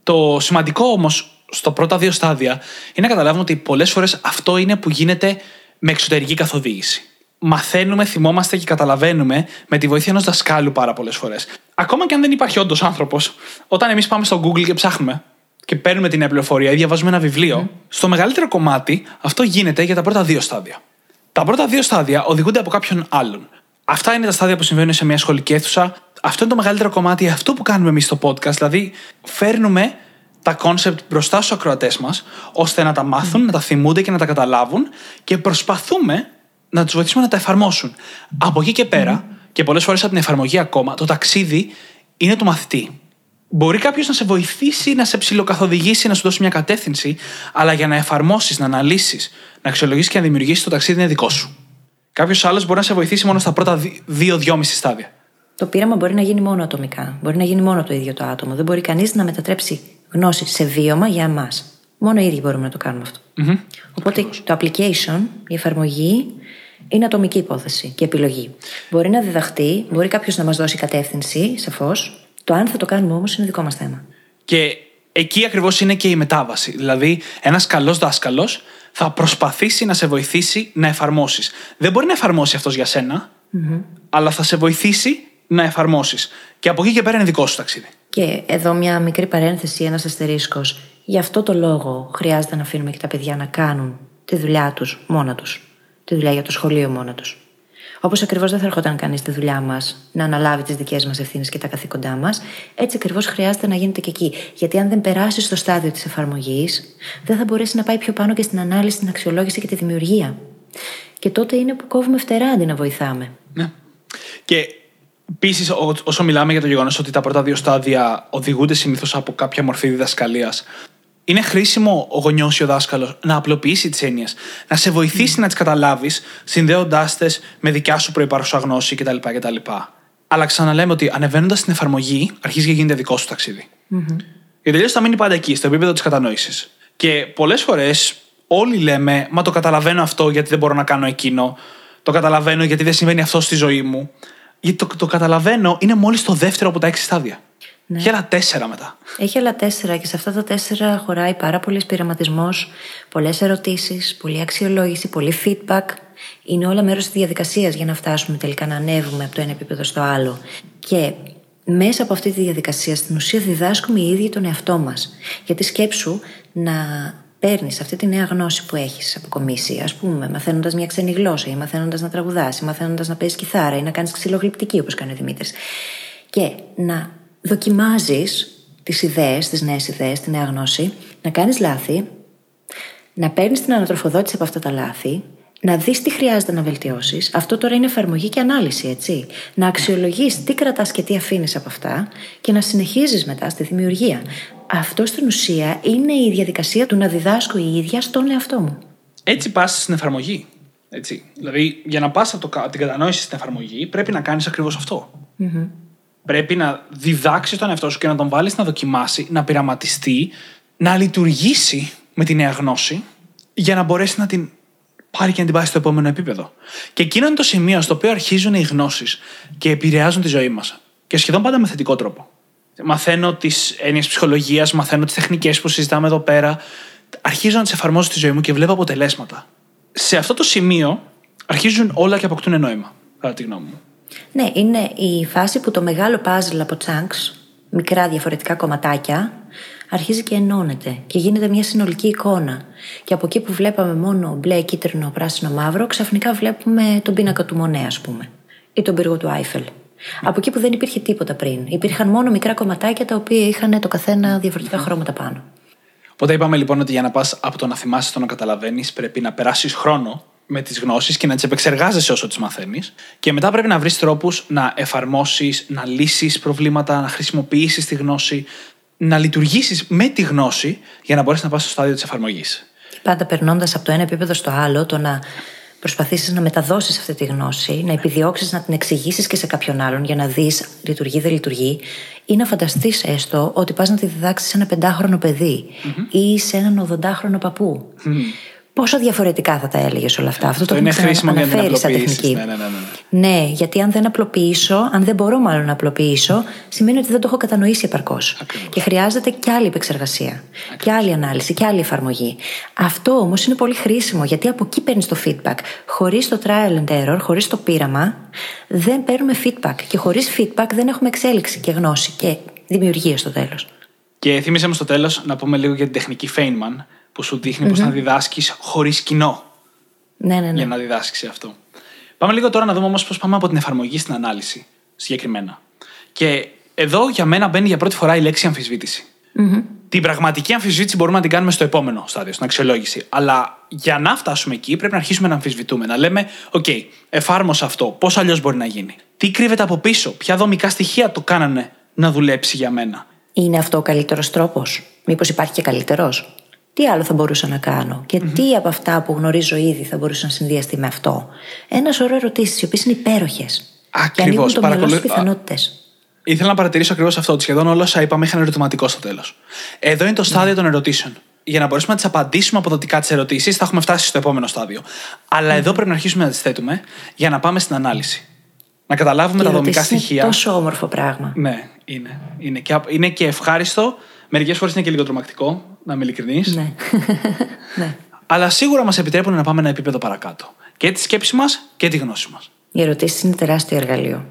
Το σημαντικό όμως στο πρώτα δύο στάδια είναι να καταλάβουμε ότι πολλές φορές αυτό είναι που γίνεται με εξωτερική καθοδήγηση μαθαίνουμε, θυμόμαστε και καταλαβαίνουμε με τη βοήθεια ενός δασκάλου πάρα πολλές φορές. Ακόμα και αν δεν υπάρχει όντως άνθρωπος, όταν εμείς πάμε στο Google και ψάχνουμε και παίρνουμε την πληροφορία ή διαβάζουμε ένα βιβλίο, στο μεγαλύτερο κομμάτι αυτό γίνεται για τα πρώτα δύο στάδια. Τα πρώτα δύο στάδια οδηγούνται από κάποιον άλλον. Αυτά είναι τα στάδια που συμβαίνουν σε μια σχολική αίθουσα. Αυτό είναι το μεγαλύτερο κομμάτι, αυτό που κάνουμε εμείς στο podcast. Δηλαδή, φέρνουμε τα concept μπροστά στους ακροατές μας, ώστε να τα μάθουν, να τα θυμούνται και να τα καταλάβουν και προσπαθούμε να τους βοηθήσουμε να τα εφαρμόσουν. Από εκεί και πέρα, και πολλές φορές από την εφαρμογή ακόμα, το ταξίδι είναι του μαθητή. Μπορεί κάποιος να σε βοηθήσει, να σε ψιλοκαθοδηγήσει, να σου δώσει μια κατεύθυνση, αλλά για να εφαρμόσεις, να αναλύσεις, να αξιολογήσεις και να δημιουργήσεις το ταξίδι είναι δικό σου. Κάποιος άλλος μπορεί να σε βοηθήσει μόνο στα πρώτα δύο-δυόμιση στάδια. Το πείραμα μπορεί να γίνει μόνο ατομικά. Μπορεί να γίνει μόνο το ίδιο το άτομο. Δεν μπορεί κανείς να μετατρέψει γνώση σε βίωμα για εμάς. Μόνο οι ίδιοι μπορούμε να το κάνουμε Οπότε το application, η εφαρμογή, είναι ατομική υπόθεση και επιλογή. Μπορεί να διδαχτεί, μπορεί κάποιος να μας δώσει κατεύθυνση, σαφώς. Το αν θα το κάνουμε όμως είναι δικό μας θέμα. Και εκεί ακριβώς είναι και η μετάβαση. Δηλαδή, ένας καλός δάσκαλος θα προσπαθήσει να σε βοηθήσει να εφαρμόσεις. Δεν μπορεί να εφαρμόσει αυτός για σενα αλλά θα σε βοηθήσει να εφαρμόσεις. Και από εκεί και πέρα είναι δικό σου ταξίδι. Και εδώ μια μικρή παρένθεση, ένας αστερίσκος. Γι' αυτό το λόγο χρειάζεται να αφήνουμε και τα παιδιά να κάνουν τη δουλειά τους μόνα τους τη δουλειά για το σχολείο μόνο τους. Όπως ακριβώς δεν θα ερχόταν κανείς στη δουλειά μας να αναλάβει τις δικές μας ευθύνες και τα καθήκοντά μας, έτσι ακριβώς χρειάζεται να γίνεται και εκεί. Γιατί αν δεν περάσει στο στάδιο της εφαρμογής, δεν θα μπορέσει να πάει πιο πάνω και στην ανάλυση, την αξιολόγηση και τη δημιουργία. Και τότε είναι που κόβουμε φτερά αντί να βοηθάμε. Ναι. Και επίσης, όσο μιλάμε για το γεγονός ότι τα πρώτα δύο στάδια οδηγούνται συνήθως από κάποια μορφή διδασκαλίας, είναι χρήσιμο ο γονιός ή ο δάσκαλος να απλοποιήσει τις έννοιες, να σε βοηθήσει να τις καταλάβεις, συνδέοντάς τες με δικιά σου προπάρχουσα γνώση κτλ. κτλ. Αλλά ξαναλέμε ότι ανεβαίνοντας στην εφαρμογή, αρχίζει και γίνεται δικό σου ταξίδι. Mm-hmm. Γιατί αλλιώ θα μείνει πάντα εκεί, στο επίπεδο της κατανόησης. Και πολλές φορές όλοι λέμε, Μα το καταλαβαίνω αυτό γιατί δεν μπορώ να κάνω εκείνο. Το καταλαβαίνω γιατί δεν συμβαίνει αυτό στη ζωή μου. Γιατί το, το καταλαβαίνω είναι μόλις το δεύτερο από τα έξι στάδια. Ναι. Έχει άλλα τέσσερα μετά. Έχει άλλα τέσσερα και σε αυτά τα τέσσερα χωράει πάρα πολύ πειραματισμός, πολλές ερωτήσεις, πολλή αξιολόγηση, πολύ feedback. Είναι όλα μέρος της διαδικασίας για να φτάσουμε τελικά να ανέβουμε από το ένα επίπεδο στο άλλο. Και μέσα από αυτή τη διαδικασία στην ουσία διδάσκουμε οι ίδιοι τον εαυτό μας. Γιατί σκέψου να παίρνεις αυτή τη νέα γνώση που έχεις αποκομίσει, ας πούμε, μαθαίνοντας μια ξένη γλώσσα ή μαθαίνοντας να τραγουδάς ή μαθαίνοντας να παίζεις κιθάρα ή να κάνεις ξυλογλυπτική όπως κάνει ο Δημήτρης. Και να δοκιμάζεις τις ιδέες, τις νέες ιδέες, τη νέα γνώση, να κάνεις λάθη, να παίρνεις την ανατροφοδότηση από αυτά τα λάθη, να δεις τι χρειάζεται να βελτιώσεις. Αυτό τώρα είναι εφαρμογή και ανάλυση, έτσι. Να αξιολογείς τι κρατάς και τι αφήνεις από αυτά και να συνεχίζεις μετά στη δημιουργία. Αυτό στην ουσία είναι η διαδικασία του να διδάσκω η ίδια στον εαυτό μου. Έτσι πας στην εφαρμογή. Έτσι. Δηλαδή, για να πας από, από την κατανόηση στην εφαρμογή, πρέπει να κάνεις ακριβώς Πρέπει να διδάξεις τον εαυτό σου και να τον βάλεις να δοκιμάσει, να πειραματιστεί, να λειτουργήσει με τη νέα γνώση για να μπορέσει να την πάρει και να την πάει στο επόμενο επίπεδο. Και εκείνο είναι το σημείο στο οποίο αρχίζουν οι γνώσεις και επηρεάζουν τη ζωή μας. Και σχεδόν πάντα με θετικό τρόπο. Μαθαίνω τις έννοιες ψυχολογίας, μαθαίνω τις τεχνικές που συζητάμε εδώ πέρα. Αρχίζω να τις εφαρμόζω στη ζωή μου και βλέπω αποτελέσματα. Σε αυτό το σημείο αρχίζουν όλα και αποκτούν νόημα, κατά τη γνώμη μου. Ναι, είναι η φάση που το μεγάλο puzzle από chunks, μικρά διαφορετικά κομματάκια, αρχίζει και ενώνεται και γίνεται μια συνολική εικόνα. Και από εκεί που βλέπαμε μόνο μπλε, κίτρινο, πράσινο, μαύρο, ξαφνικά βλέπουμε τον πίνακα του Μονέ, ας πούμε, ή τον πύργο του Άιφελ. Από εκεί που δεν υπήρχε τίποτα πριν. Υπήρχαν μόνο μικρά κομματάκια τα οποία είχαν το καθένα διαφορετικά χρώματα πάνω. Οπότε είπαμε λοιπόν ότι για να πας από το να θυμάσαι στο να καταλαβαίνεις, πρέπει να περάσεις χρόνο με τις γνώσεις και να τις επεξεργάζεσαι όσο τις μαθαίνεις. Και μετά πρέπει να βρεις τρόπους να εφαρμόσεις, να λύσεις προβλήματα, να χρησιμοποιήσεις τη γνώση, να λειτουργήσεις με τη γνώση για να μπορέσεις να πας στο στάδιο της εφαρμογής. Πάντα περνώντας από το ένα επίπεδο στο άλλο, το να προσπαθήσεις να μεταδώσεις αυτή τη γνώση, να επιδιώξεις να την εξηγήσεις και σε κάποιον άλλον για να δεις λειτουργεί, δεν λειτουργεί, ή να φανταστείς έστω ότι πας να τη διδάξεις σε ένα πεντάχρονο παιδί mm-hmm. ή σε έναν οδοντάχρονο παππού. Mm. Πόσο διαφορετικά θα τα έλεγες όλα αυτά; Αυτό το, το είναι χρήσιμο για να την τεχνική. Ναι, ναι, ναι, ναι. ναι, γιατί αν δεν απλοποιήσω, αν δεν μπορώ μάλλον να απλοποιήσω, σημαίνει ότι δεν το έχω κατανοήσει επαρκώς. Και χρειάζεται και άλλη επεξεργασία, Ακριβώς. και άλλη ανάλυση, και άλλη εφαρμογή. Αυτό όμως είναι πολύ χρήσιμο, γιατί από εκεί παίρνεις το feedback. Χωρίς το trial and error, χωρίς το πείραμα, δεν παίρνουμε feedback. Και χωρίς feedback δεν έχουμε εξέλιξη και γνώση και δημιουργία στο τέλος. Και θύμισε μου στο τέλος να πούμε λίγο για την τεχνική Feynman που σου δείχνει mm-hmm. πώ να διδάσκεις χωρίς κοινό. Ναι, ναι, ναι. Για να διδάσκει αυτό. Πάμε λίγο τώρα να δούμε όμως πώς πάμε από την εφαρμογή στην ανάλυση συγκεκριμένα. Και εδώ για μένα μπαίνει για πρώτη φορά η λέξη αμφισβήτηση. Mm-hmm. Την πραγματική αμφισβήτηση μπορούμε να την κάνουμε στο επόμενο στάδιο, στην αξιολόγηση. Αλλά για να φτάσουμε εκεί πρέπει να αρχίσουμε να αμφισβητούμε. Να λέμε, OK, εφάρμοσα αυτό. Πώς αλλιώς μπορεί να γίνει; Τι κρύβεται από πίσω, ποια δομικά στοιχεία το κάνανε να δουλέψει για μένα; Είναι αυτό ο καλύτερος τρόπος; Μήπως υπάρχει και καλύτερος; Τι άλλο θα μπορούσα να κάνω και τι από αυτά που γνωρίζω ήδη θα μπορούσα να συνδυαστεί με αυτό. Ένας σωρό ερωτήσεις, οι οποίες είναι υπέροχες. Ακριβώς. Και Παρακολου... πιθανότητες. Ήθελα να παρατηρήσω ακριβώς αυτό, ότι σχεδόν όλα όσα είπαμε είχαν ερωτηματικό στο τέλος. Εδώ είναι το στάδιο mm. των ερωτήσεων. Για να μπορέσουμε να τις απαντήσουμε αποδοτικά τις ερωτήσεις, θα έχουμε φτάσει στο επόμενο στάδιο. Αλλά εδώ πρέπει να αρχίσουμε να τις θέτουμε για να πάμε στην ανάλυση. Να καταλάβουμε και τα δομικά στοιχεία. Είναι τόσο όμορφο πράγμα. Ναι, είναι. Είναι και, είναι και ευχάριστο. Μερικές φορές είναι και λίγο τρομακτικό να είμαι ειλικρινής. Ναι. ναι. Αλλά σίγουρα μας επιτρέπουν να πάμε ένα επίπεδο παρακάτω. Και τη σκέψη μας και τη γνώση μας. Οι ερωτήσεις είναι τεράστιο εργαλείο.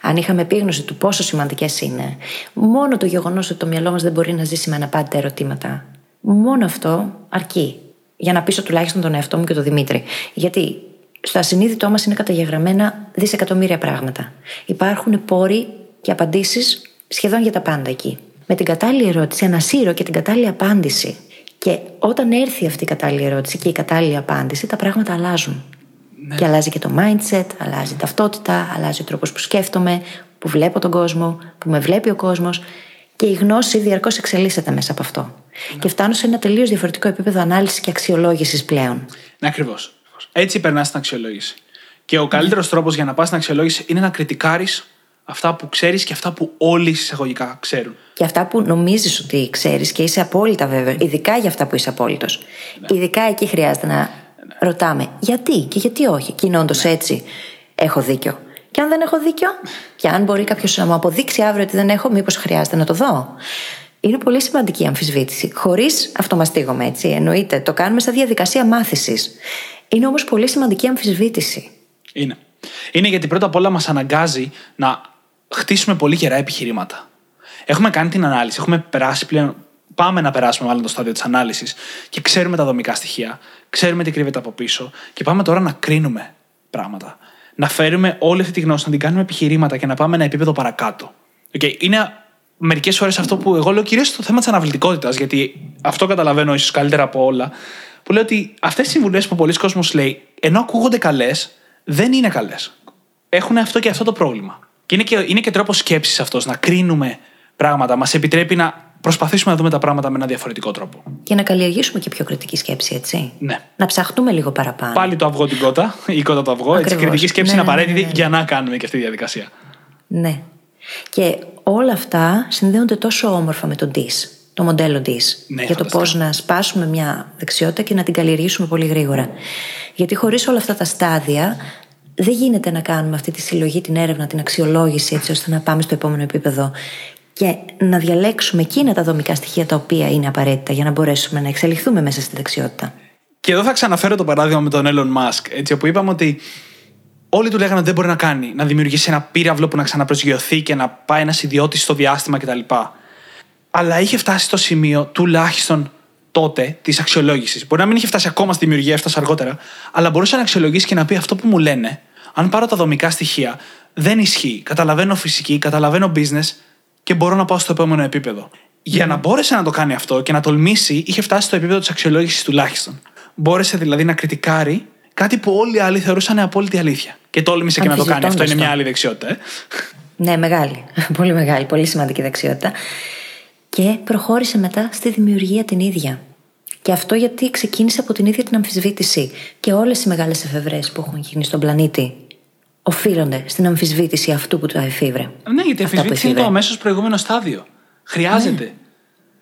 Αν είχαμε επίγνωση του πόσο σημαντικές είναι, μόνο το γεγονός ότι το μυαλό μας δεν μπορεί να ζήσει με αναπάντητα ερωτήματα, μόνο αυτό αρκεί για να πείσω τουλάχιστον τον εαυτό μου και τον Δημήτρη. Γιατί στο ασυνείδητό μας είναι καταγεγραμμένα δισεκατομμύρια πράγματα. Υπάρχουν πόροι και απαντήσεις σχεδόν για τα πάντα εκεί με την κατάλληλη ερώτηση ανασύρω και την κατάλληλη απάντηση. Και όταν έρθει αυτή η κατάλληλη ερώτηση και η κατάλληλη απάντηση, τα πράγματα αλλάζουν. Ναι. Και αλλάζει και το mindset, αλλάζει η ταυτότητα, αλλάζει ο τρόπος που σκέφτομαι, που βλέπω τον κόσμο, που με βλέπει ο κόσμος. Και η γνώση διαρκώς εξελίσσεται μέσα από αυτό. Ναι. Και φτάνω σε ένα τελείως διαφορετικό επίπεδο ανάλυσης και αξιολόγησης πλέον. Ναι, ακριβώς. Έτσι περνάς στην αξιολόγηση. Και ο καλύτερος ναι. τρόπος για να πας στην αξιολόγηση είναι να κριτικάρεις αυτά που ξέρεις και αυτά που όλοι εισαγωγικά ξέρουν. Και αυτά που νομίζεις ότι ξέρεις και είσαι απόλυτα βέβαιο, ειδικά για αυτά που είσαι απόλυτος. Ναι. Ειδικά εκεί χρειάζεται να ναι. ρωτάμε γιατί και γιατί όχι. Και όντως ναι. έτσι, έχω δίκιο. Και αν δεν έχω δίκιο, και αν μπορεί κάποιος να μου αποδείξει αύριο ότι δεν έχω, μήπως χρειάζεται να το δω. Είναι πολύ σημαντική η αμφισβήτηση. Χωρίς αυτομαστίγωμα, έτσι. Εννοείται, το κάνουμε σαν διαδικασία μάθησης. Είναι όμως πολύ σημαντική η αμφισβήτηση. Είναι. Είναι γιατί πρώτα απ' όλα μας αναγκάζει να χτίσουμε πολύ γερά επιχειρήματα. Έχουμε κάνει την ανάλυση, έχουμε περάσει πλέον πάμε να περάσουμε μάλλον το στάδιο της ανάλυσης και ξέρουμε τα δομικά στοιχεία, ξέρουμε τι κρύβεται από πίσω και πάμε τώρα να κρίνουμε πράγματα. Να φέρουμε όλη αυτή τη γνώση, να την κάνουμε επιχειρήματα και να πάμε ένα επίπεδο παρακάτω. Okay. Είναι μερικές φορές αυτό που εγώ λέω κυρίως στο θέμα της αναβλητικότητας, γιατί αυτό καταλαβαίνω ίσως καλύτερα από όλα. Που λέω ότι αυτές οι συμβουλές που πολλοί κόσμοι λέει, ενώ ακούγονται καλές, δεν είναι καλές. Έχουν αυτό και αυτό το πρόβλημα. Και είναι και, είναι και τρόπος σκέψης αυτός, να κρίνουμε πράγματα. Μας επιτρέπει να προσπαθήσουμε να δούμε τα πράγματα με ένα διαφορετικό τρόπο. Και να καλλιεργήσουμε και πιο κριτική σκέψη, έτσι. Ναι. Να ψαχτούμε λίγο παραπάνω. Πάλι το αυγό την κότα, η κότα το αυγό. Έτσι, η κριτική σκέψη ναι, είναι απαραίτητη ναι, ναι, ναι. για να κάνουμε και αυτή τη διαδικασία. Ναι. Και όλα αυτά συνδέονται τόσο όμορφα με τον DIS, το μοντέλο DIS. Ναι, για το πώς να σπάσουμε μια δεξιότητα και να την καλλιεργήσουμε πολύ γρήγορα. Γιατί χωρίς όλα αυτά τα στάδια δεν γίνεται να κάνουμε αυτή τη συλλογή, την έρευνα, την αξιολόγηση, έτσι ώστε να πάμε στο επόμενο επίπεδο και να διαλέξουμε εκείνα τα δομικά στοιχεία τα οποία είναι απαραίτητα για να μπορέσουμε να εξελιχθούμε μέσα στη δεξιότητα. Και εδώ θα ξαναφέρω το παράδειγμα με τον Elon Musk, έτσι, όπου είπαμε ότι όλοι του λέγανε ότι δεν μπορεί να κάνει, να δημιουργήσει ένα πύραυλο που να ξαναπροσγειωθεί και να πάει ένας ιδιώτης στο διάστημα κτλ. Αλλά είχε φτάσει στο σημείο τουλάχιστον τότε της αξιολόγησης. Μπορεί να μην είχε φτάσει ακόμα στη δημιουργία, έφτασε αργότερα, αλλά μπορούσε να αξιολογήσει και να πει αυτό που μου λένε, αν πάρω τα δομικά στοιχεία, δεν ισχύει. Καταλαβαίνω φυσική, καταλαβαίνω business και μπορώ να πάω στο επόμενο επίπεδο. Για να μπόρεσε να το κάνει αυτό και να τολμήσει, είχε φτάσει στο επίπεδο της αξιολόγησης τουλάχιστον. Μπόρεσε δηλαδή να κριτικάρει κάτι που όλοι οι άλλοι θεωρούσαν απόλυτη αλήθεια. Και τόλμησε και να το κάνει. Αυτό είναι μια άλλη δεξιότητα. Ε; Ναι, μεγάλη. Πολύ μεγάλη, πολύ σημαντική δεξιότητα. Και προχώρησε μετά στη δημιουργία την ίδια. Και αυτό γιατί ξεκίνησε από την ίδια την αμφισβήτηση. Και όλες οι μεγάλες εφευρέ που έχουν γίνει στον πλανήτη οφείλονται στην αμφισβήτηση αυτού που το εφήβρε. Ναι, γιατί η αμφισβήτηση είναι το αμέσως προηγούμενο στάδιο. Χρειάζεται.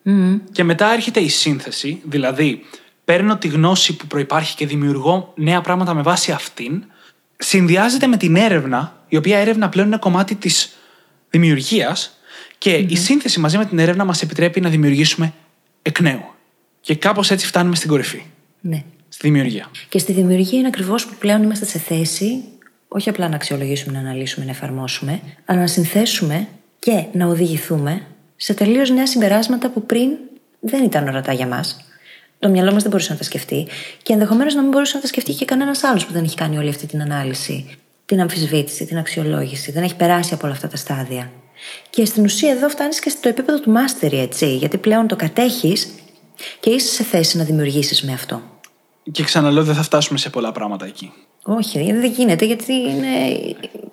Ναι. Και μετά έρχεται η σύνθεση, δηλαδή παίρνω τη γνώση που προπάρχει και δημιουργώ νέα πράγματα με βάση αυτήν. Συνδυάζεται με την έρευνα, η οποία έρευνα πλέον είναι κομμάτι της δημιουργίας. Και η σύνθεση μαζί με την έρευνα μας επιτρέπει να δημιουργήσουμε εκ νέου. Και κάπως έτσι φτάνουμε στην κορυφή. Ναι. Στη δημιουργία. Και στη δημιουργία είναι ακριβώς που πλέον είμαστε σε θέση όχι απλά να αξιολογήσουμε, να αναλύσουμε, να εφαρμόσουμε, αλλά να συνθέσουμε και να οδηγηθούμε σε τελείως νέα συμπεράσματα που πριν δεν ήταν ορατά για μας. Το μυαλό μας δεν μπορούσε να τα σκεφτεί και ενδεχομένως να μην μπορούσε να τα σκεφτεί και κανένας άλλος που δεν έχει κάνει όλη αυτή την ανάλυση, την αμφισβήτηση, την αξιολόγηση, δεν έχει περάσει από όλα αυτά τα στάδια. Και στην ουσία εδώ φτάνεις και στο επίπεδο του mastery, έτσι, γιατί πλέον το κατέχεις και είσαι σε θέση να δημιουργήσεις με αυτό. Και ξαναλέω, δεν θα φτάσουμε σε πολλά πράγματα εκεί. Όχι, δεν γίνεται γιατί είναι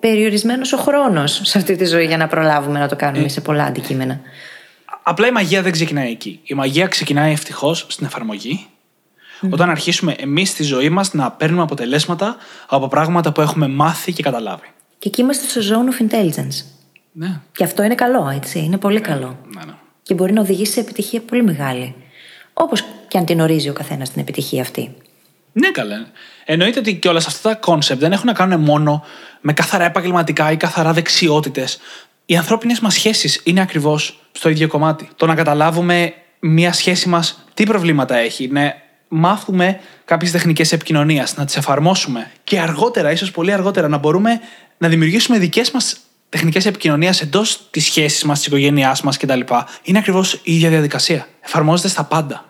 περιορισμένος ο χρόνος σε αυτή τη ζωή για να προλάβουμε να το κάνουμε ε. σε πολλά αντικείμενα. Απλά η μαγεία δεν ξεκινάει εκεί. Η μαγεία ξεκινάει ευτυχώς στην εφαρμογή. Όταν αρχίσουμε εμείς στη ζωή μας να παίρνουμε αποτελέσματα από πράγματα που έχουμε μάθει και καταλάβει. Και εκεί είμαστε στο zone of intelligence. Ναι. Και αυτό είναι καλό, έτσι. Είναι πολύ καλό. Ναι, ναι. Και μπορεί να οδηγήσει σε επιτυχία πολύ μεγάλη. Όπως και αν την ορίζει ο καθένας την επιτυχία αυτή. Ναι, καλά. Εννοείται ότι και όλα αυτά τα concept δεν έχουν να κάνουν μόνο με καθαρά επαγγελματικά ή καθαρά δεξιότητες. Οι ανθρώπινες μας σχέσεις είναι ακριβώς στο ίδιο κομμάτι. Το να καταλάβουμε μία σχέση μας τι προβλήματα έχει, να μάθουμε κάποιες τεχνικές επικοινωνίας, να τις εφαρμόσουμε και αργότερα, ίσως πολύ αργότερα, να μπορούμε να δημιουργήσουμε δικές μας τεχνικές επικοινωνίας εντός της σχέσης μας, της οικογένειάς μας κτλ. Είναι ακριβώς η ίδια διαδικασία. Εφαρμόζεται στα πάντα.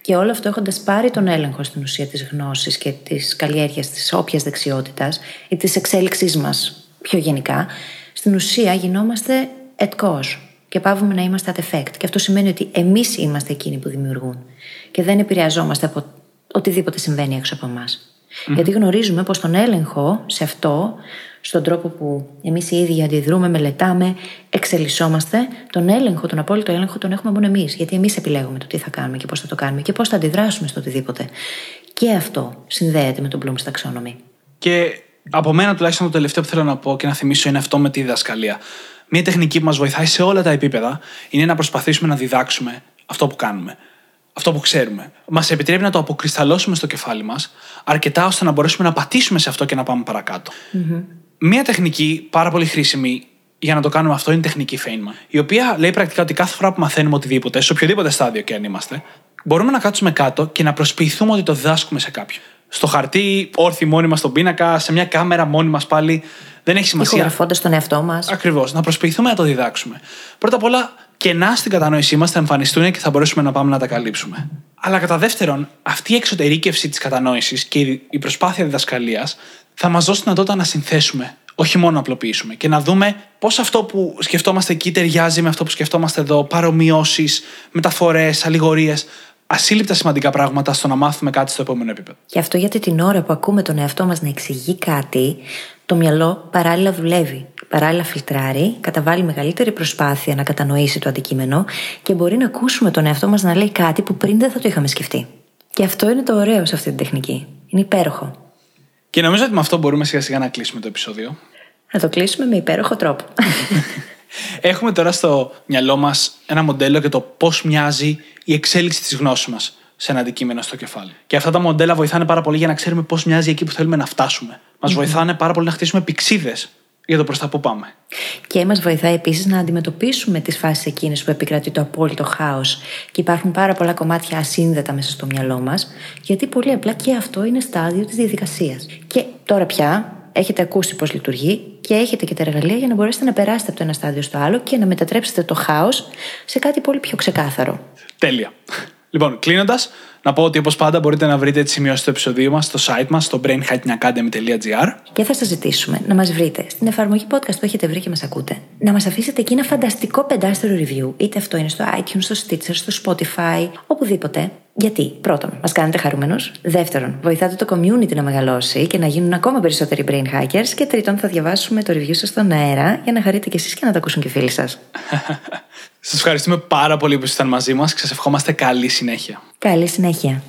Και όλο αυτό έχοντας πάρει τον έλεγχο στην ουσία της γνώσης και της καλλιέργειας της όποιας δεξιότητας ή της εξέλιξής μας πιο γενικά, στην ουσία γινόμαστε et cause και πάβουμε να είμαστε at effect. Και αυτό σημαίνει ότι εμείς είμαστε εκείνοι που δημιουργούν και δεν επηρεαζόμαστε από οτιδήποτε συμβαίνει έξω από εμάς. Γιατί γνωρίζουμε πως τον έλεγχο σε αυτό στον τρόπο που εμείς οι ίδιοι αντιδρούμε, μελετάμε, εξελισσόμαστε, τον έλεγχο, τον απόλυτο έλεγχο τον έχουμε μόνο εμείς. Γιατί εμείς επιλέγουμε το τι θα κάνουμε και πώς θα το κάνουμε και πώς θα αντιδράσουμε στο οτιδήποτε. Και αυτό συνδέεται με τον Bloom's Taxonomy. Και από μένα τουλάχιστον το τελευταίο που θέλω να πω και να θυμίσω είναι αυτό με τη διδασκαλία. Μία τεχνική που μας βοηθάει σε όλα τα επίπεδα είναι να προσπαθήσουμε να διδάξουμε αυτό που κάνουμε. Αυτό που ξέρουμε. Μας επιτρέπει να το αποκρισταλώσουμε στο κεφάλι μας αρκετά ώστε να μπορέσουμε να πατήσουμε σε αυτό και να πάμε παρακάτω. Μία τεχνική πάρα πολύ χρήσιμη για να το κάνουμε αυτό είναι η τεχνική Feynman. Η οποία λέει πρακτικά ότι κάθε φορά που μαθαίνουμε οτιδήποτε, σε οποιοδήποτε στάδιο και αν είμαστε, μπορούμε να κάτσουμε κάτω και να προσποιηθούμε ότι το διδάσκουμε σε κάποιον. Στο χαρτί, όρθιοι μόνοι μας στον πίνακα, σε μια κάμερα μόνοι μας πάλι. Δεν έχει σημασία. Ηχογραφώντας τον εαυτό μας. Ακριβώς. Να προσποιηθούμε να το διδάξουμε. Πρώτα απ' όλα, κενά στην κατανόησή μας θα εμφανιστούν και θα μπορέσουμε να πάμε να τα καλύψουμε. Αλλά κατά δεύτερον, αυτή η εξωτερήκευση της κατανόησης και η προσπάθεια διδασκαλίας θα μας δώσει δυνατότητα να συνθέσουμε, όχι μόνο να απλοποιήσουμε και να δούμε πώς αυτό που σκεφτόμαστε εκεί ταιριάζει με αυτό που σκεφτόμαστε εδώ, παρομοιώσεις, μεταφορές, αλληγορίες ασύλληπτα σημαντικά πράγματα στο να μάθουμε κάτι στο επόμενο επίπεδο. Και αυτό γιατί την ώρα που ακούμε τον εαυτό μας να εξηγεί κάτι, το μυαλό παράλληλα δουλεύει. Παράλληλα φιλτράρει, καταβάλει μεγαλύτερη προσπάθεια να κατανοήσει το αντικείμενο και μπορεί να ακούσουμε τον εαυτό μας να λέει κάτι που πριν δεν θα το είχαμε σκεφτεί. Και αυτό είναι το ωραίο σε αυτή την τεχνική. Είναι υπέροχο. Και νομίζω ότι με αυτό μπορούμε σιγά σιγά να κλείσουμε το επεισόδιο. Να το κλείσουμε με υπέροχο τρόπο. Έχουμε τώρα στο μυαλό μας ένα μοντέλο για το πώς μοιάζει η εξέλιξη της γνώσης μας σε ένα αντικείμενο στο κεφάλι. Και αυτά τα μοντέλα βοηθάνε πάρα πολύ για να ξέρουμε πώς μοιάζει εκεί που θέλουμε να φτάσουμε. Μας βοηθάνε πάρα πολύ να χτίσουμε πηξίδες για το προς τα που πάμε. Και μας βοηθάει επίσης να αντιμετωπίσουμε τις φάσεις εκείνες που επικρατεί το απόλυτο χάος και υπάρχουν πάρα πολλά κομμάτια ασύνδετα μέσα στο μυαλό μας, γιατί πολύ απλά και αυτό είναι στάδιο της διαδικασίας. Και τώρα πια έχετε ακούσει πώς λειτουργεί και έχετε και τα εργαλεία για να μπορέσετε να περάσετε από το ένα στάδιο στο άλλο και να μετατρέψετε το χάος σε κάτι πολύ πιο ξεκάθαρο. Τέλεια. Λοιπόν, κλείνοντας, να πω ότι όπως πάντα μπορείτε να βρείτε τις σημειώσεις του επεισοδίου μας στο site μας, στο brainhackingacademy.gr. Και θα σας ζητήσουμε να μας βρείτε στην εφαρμογή podcast που έχετε βρει και μας ακούτε. Να μας αφήσετε εκεί ένα φανταστικό πεντάστερο review, είτε αυτό είναι στο iTunes, στο Stitcher, στο Spotify, οπουδήποτε. Γιατί, πρώτον, μας κάνετε χαρούμενους. Δεύτερον, βοηθάτε το community να μεγαλώσει και να γίνουν ακόμα περισσότεροι brain hackers. Και τρίτον, θα διαβάσουμε το review σας στον αέρα για να χαρείτε κι εσείς και να τα ακούσουν και οι φίλοι σας. Σας ευχαριστούμε πάρα πολύ που ήσασταν μαζί μας και σας ευχόμαστε καλή συνέχεια. Καλή συνέχεια.